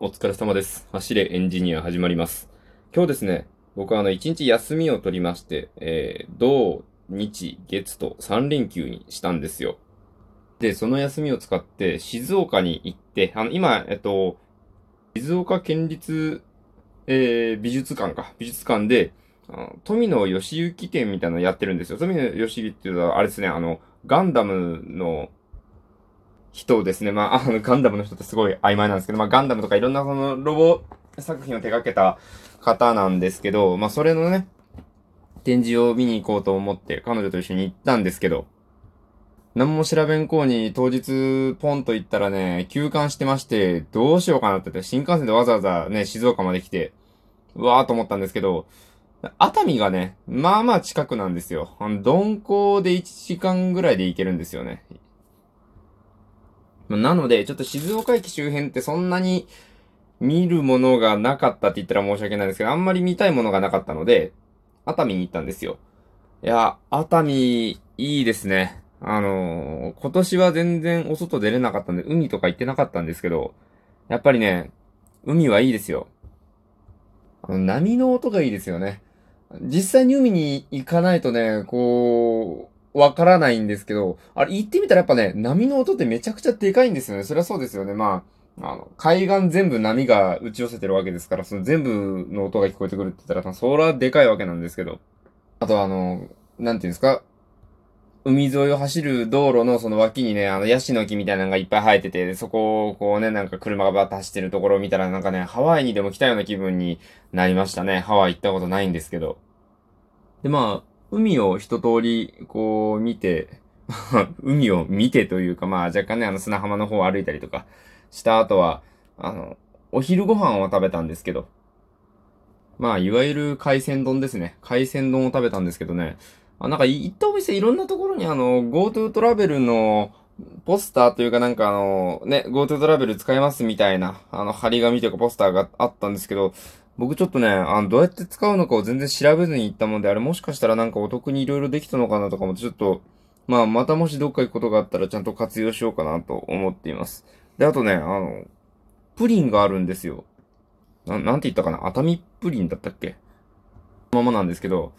お疲れ様です。走れエンジニア始まります。今日ですね、僕はあの、一日休みを取りまして、えー、土、日、月と3連休にしたんですよ。で、その休みを使って静岡に行って、あの、今、えっと、静岡県立、えー、美術館か。美術館で、富野義行展みたいなのやってるんですよ。富野義行っていうのは、あれですね、あの、ガンダムの人をですね。まあ、あの、ガンダムの人ってすごい曖昧なんですけど、まあ、ガンダムとかいろんなそのロボ作品を手掛けた方なんですけど、まあ、それのね、展示を見に行こうと思って、彼女と一緒に行ったんですけど、何も調べんこうに当日ポンと行ったらね、休館してまして、どうしようかなってって、新幹線でわざわざね、静岡まで来て、うわーと思ったんですけど、熱海がね、まあまあ近くなんですよ。あの、鈍行で1時間ぐらいで行けるんですよね。なので、ちょっと静岡駅周辺ってそんなに見るものがなかったって言ったら申し訳ないんですけど、あんまり見たいものがなかったので、熱海に行ったんですよ。いや、熱海、いいですね。あのー今年は全然お外出れなかったんで、海とか行ってなかったんですけど、やっぱりね、海はいいですよ。あの、波の音がいいですよね。実際に海に行かないとね、こう、わからないんですけど、あれ行ってみたらやっぱね、波の音ってめちゃくちゃでかいんですよね。そりゃそうですよね。まあ、あの、海岸全部波が打ち寄せてるわけですから、その全部の音が聞こえてくるって言ったら、そらでかいわけなんですけど。あとあの、なんていうんですか、海沿いを走る道路のその脇にね、あの、ヤシの木みたいなのがいっぱい生えてて、そこをこうね、なんか車がバーッと走ってるところを見たらなんかね、ハワイにでも来たような気分になりましたね。ハワイ行ったことないんですけど。で、まあ、海を一通り、こう見て、海を見てというか、まあ若干ね、あの砂浜の方を歩いたりとかした後は、あの、お昼ご飯を食べたんですけど、まあ、いわゆる海鮮丼ですね。海鮮丼を食べたんですけどね、あ、なんか行ったお店いろんなところにあの、GoTo トラベルのポスターというかなんかあの、ね、GoTo トラベル使えますみたいな、あの、張り紙というかポスターがあったんですけど、僕ちょっとね、あの、どうやって使うのかを全然調べずに行ったもんで、あれもしかしたらなんかお得にいろいろできたのかなとかもちょっと、まあ、またもしどっか行くことがあったらちゃんと活用しようかなと思っています。で、あとね、あの、プリンがあるんですよ。ななんて言ったかな？熱海プリンだったっけ？ままなんですけど、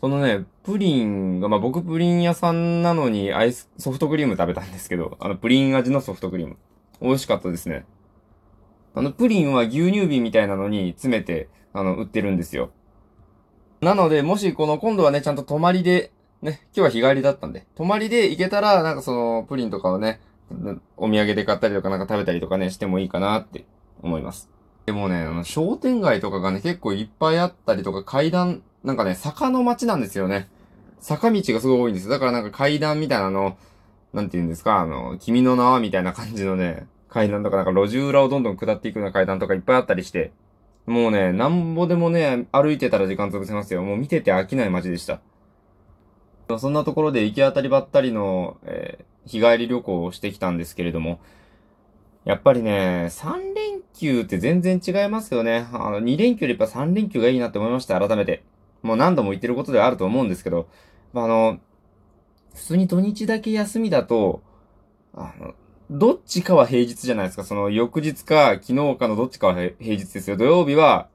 そのね、プリンが、まあ、僕プリン屋さんなのにアイス、ソフトクリーム食べたんですけど、あの、プリン味のソフトクリーム。美味しかったですね。あの、プリンは牛乳瓶みたいなのに詰めて、あの、売ってるんですよ。なので、もしこの今度はね、ちゃんと泊まりで、ね、今日は日帰りだったんで、泊まりで行けたら、なんかその、プリンとかをね、お土産で買ったりとかなんか食べたりとかね、してもいいかなって思います。でもね、あの、商店街とかがね、結構いっぱいあったりとか、階段、なんかね、坂の街なんですよね。坂道がすごい多いんですよ。だからなんか階段みたいなの、なんて言うんですか、あの、君の名はみたいな感じのね、階段とかなんか路地裏をどんどん下っていくような階段とかいっぱいあったりして、もうね、なんぼでもね、歩いてたら時間潰せますよ。もう見てて飽きない街でした。そんなところで行き当たりばったりの、えー日帰り旅行をしてきたんですけれども、やっぱりね、3連休って全然違いますよね。あの、2連休よりやっぱ3連休がいいなって思いました、改めて。もう何度も言ってることではあると思うんですけど、あの、普通に土日だけ休みだと、あの、どっちかは平日じゃないですか。その翌日か昨日かのどっちかは平日ですよ。土曜日は、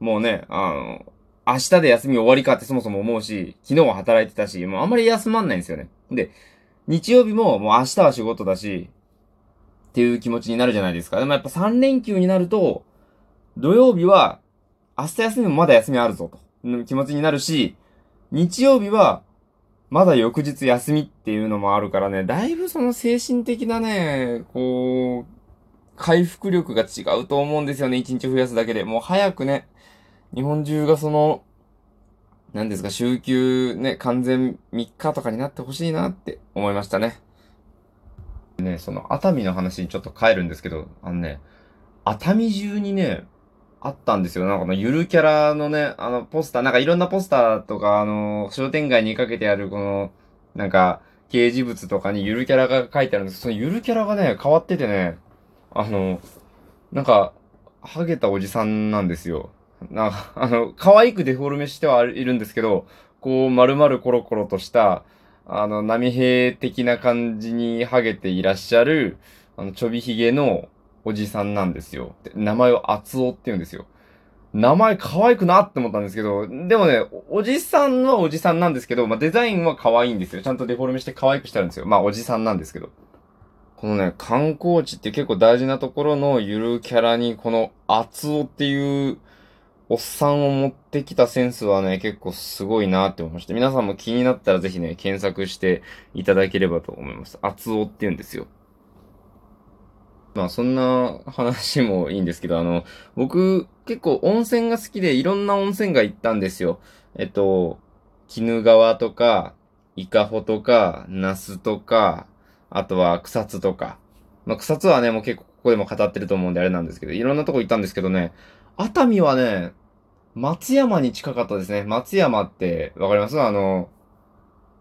もうね、あの、明日で休み終わりかってそもそも思うし、昨日は働いてたし、もうあんまり休まんないんですよね。で、日曜日ももう明日は仕事だし、っていう気持ちになるじゃないですか。でもやっぱ3連休になると、土曜日は、明日休みもまだ休みあるぞと、気持ちになるし、日曜日は、まだ翌日休みっていうのもあるからね、だいぶその精神的なね、こう、回復力が違うと思うんですよね、1日増やすだけで。もう早くね、日本中がその、何ですか、週休ね、完全3日とかになってほしいなって思いましたね。ね、その熱海の話にちょっと変えるんですけど、あのね、熱海中にね、あったんですよ。なんかこのゆるキャラのね、あのポスター、なんかいろんなポスターとか、あの、商店街にかけてあるこの、なんか、掲示物とかにゆるキャラが書いてあるんですそのゆるキャラがね、変わっててね、あの、なんか、ハゲたおじさんなんですよ。なんか、あの、可愛くデフォルメしてはいるんですけど、こう、丸々コロコロとした、あの、波平的な感じにハゲていらっしゃる、あの、ちょびひげのおじさんなんですよ。名前を厚尾って言うんですよ。名前可愛くなって思ったんですけど、でもね、おじさんはおじさんなんですけど、まあ、デザインは可愛いんですよ。ちゃんとデフォルメして可愛くしてあるんですよ。まあ、おじさんなんですけど。このね、観光地って結構大事なところのゆるキャラに、この厚尾っていうおっさんを持ってきたセンスはね、結構すごいなって思いました。皆さんも気になったらぜひね、検索していただければと思います。厚尾って言うんですよ。まあそんな話もいいんですけど、あの、僕結構温泉が好きでいろんな温泉が行ったんですよ。えっと、鬼怒川とか、伊香保とか、那須とか、あとは草津とか。まあ草津はね、もう結構ここでも語ってると思うんであれなんですけど、いろんなとこ行ったんですけどね、熱海はね、松山に近かったですね。松山ってわかります？あの、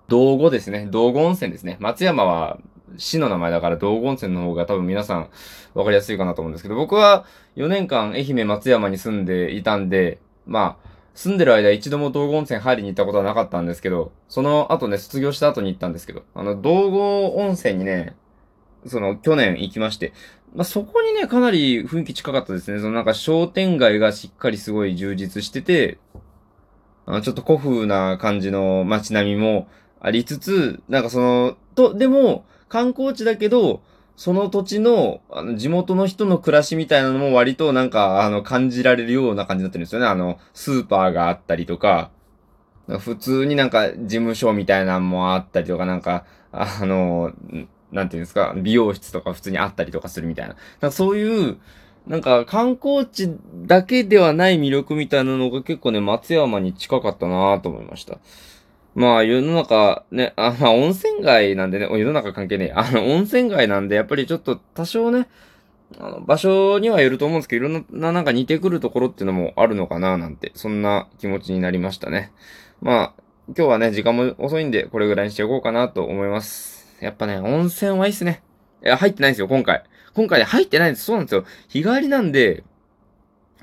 道後ですね。道後温泉ですね。松山は市の名前だから道後温泉の方が多分皆さん分かりやすいかなと思うんですけど、僕は4年間愛媛松山に住んでいたんで、まあ、住んでる間一度も道後温泉入りに行ったことはなかったんですけど、その後ね、卒業した後に行ったんですけど、あの、道後温泉にね、その、去年行きまして、まあ、そこにね、かなり雰囲気近かったですね。そのなんか商店街がしっかりすごい充実してて、あの、ちょっと古風な感じの街並みもありつつ、なんかその、と、でも、観光地だけど、その土地の、あの、地元の人の暮らしみたいなのも割となんか、あの、感じられるような感じになってるんですよね。あの、スーパーがあったりとか、普通になんか事務所みたいなのもあったりとか、なんか、あの、なんていうんですか、美容室とか普通にあったりとかするみたいな。なんかそういう、なんか観光地だけではない魅力みたいなのが結構ね、松山に近かったなと思いました。まあ世の中ね、あ、まあ温泉街なんでね、世の中関係ねえ。あの温泉街なんでやっぱりちょっと多少ね、あの場所にはよると思うんですけど、いろんななんか似てくるところっていうのもあるのかななんて、そんな気持ちになりましたね。まあ、今日はね、時間も遅いんで、これぐらいにしておこうかなと思います。やっぱね、温泉はいいっすね。いや、入ってないんですよ、今回。今回ね、入ってないんです。そうなんですよ。日帰りなんで、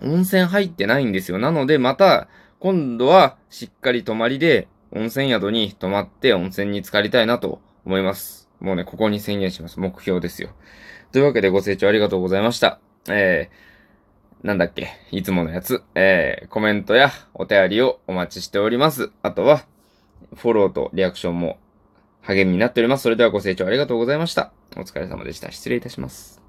温泉入ってないんですよ。なので、また、今度はしっかり泊まりで、温泉宿に泊まって温泉に浸かりたいなと思います。もうね、ここに宣言します。目標ですよ。というわけでご清聴ありがとうございました。えー、なんだっけ、いつものやつ、えー、コメントやお便りをお待ちしております。あとは、フォローとリアクションも励みになっております。それではご清聴ありがとうございました。お疲れ様でした。失礼いたします。